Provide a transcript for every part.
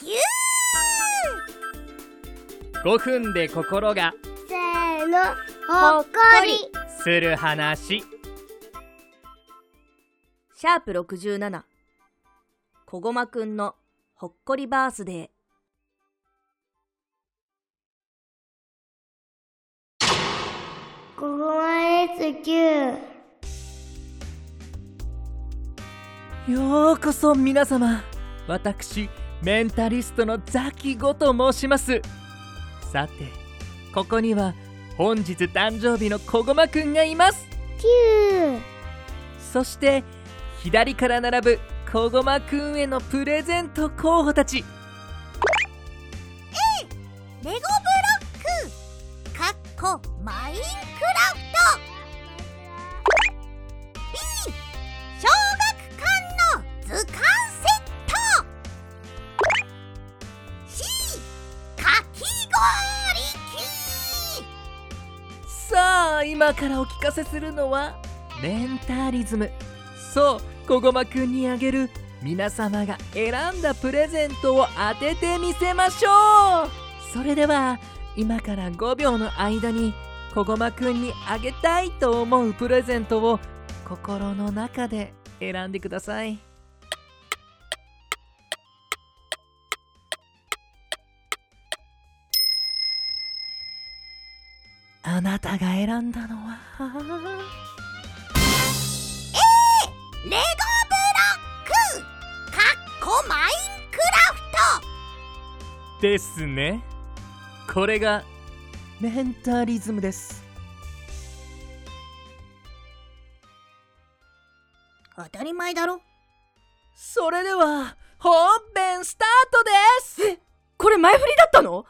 ぎゅ5分で心が。せーのほっこり。する話。シャープ67こごまくんのほっこりバースデー。ここまレスキュー。ようこそ皆様。私メンタリストのザキゴと申します。さてここには本日誕生日のこごまくんがいます。キュー。そして左から並ぶこごまくんへのプレゼント候補たち。レゴブロック！かっこマインクラ。フトさあ今からお聞かせするのはメンタリズム。そうこごまくんにあげる皆様が選んだプレゼントを当ててみせましょう。それでは今から5秒の間にこごまくんにあげたいと思うプレゼントを心の中で選んでください。あなたが選んだのは。レゴブロック。かっこマインクラフト。ですね。これがメンタリズムです。当たり前だろ。それでは本編スタートです。これ前振りだったの？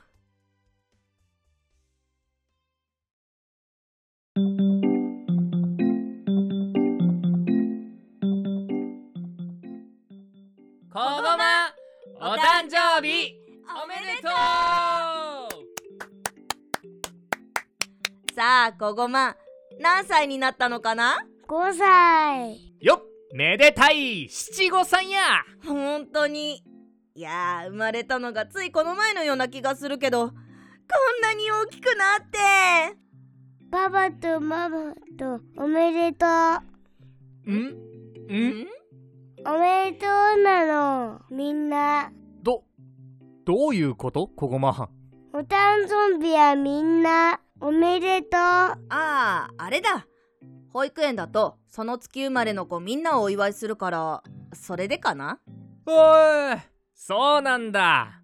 誕生日。おめでとう。さあこごま何歳になったのかな？5歳。よっめでたい。七五三や。本当に。いやー生まれたのがついこの前のような気がするけどこんなに大きくなって。パパとママとおめでとう。ん？ん？おめでとうなのみんなどどういうこと？こごまはんお誕生日はみんなおめでとう。あああれだ。保育園だとその月生まれの子みんなをお祝いするからそれでかな？おいそうなんだ。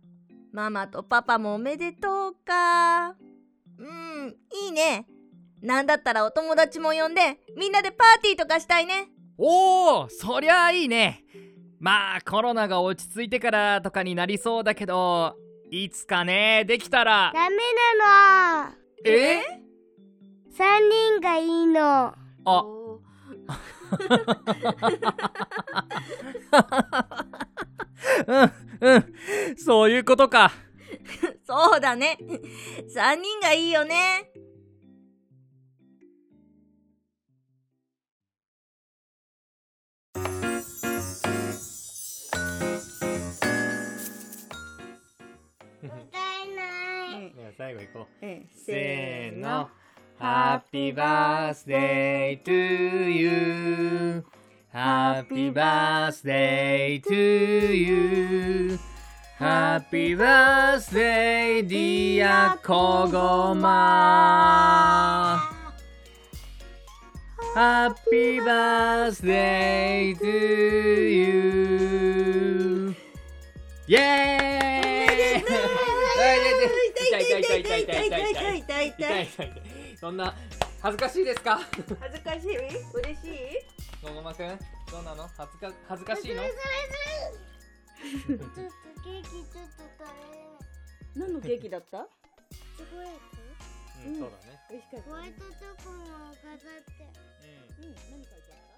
ママとパパもおめでとうか。うんいいね。なんだったらお友達も呼んでみんなでパーティーとかしたいね。おおそりゃあいいねまあコロナが落ち着いてからとかになりそうだけどいつかねできたら。ダメなの。え？3人がいいの。あ。うんうん。そういうことか。そうだね。3人がいいよね最後行こううんせーの Happy birthday to you Happy birthday to you Happy birthday dear こごま Happy birthday to you イェーイ痛い痛い痛い痛い痛い痛い痛い痛い痛い痛いそんな恥ずかしいですか恥ずかしい嬉しいのごまくんどうなの恥ずか恥ずかしいのちょっとケーキちょっと食べ何のケーキだったチョコレートうんそうだね美味しかったホワイトチョコも飾ってうんうん何書いてある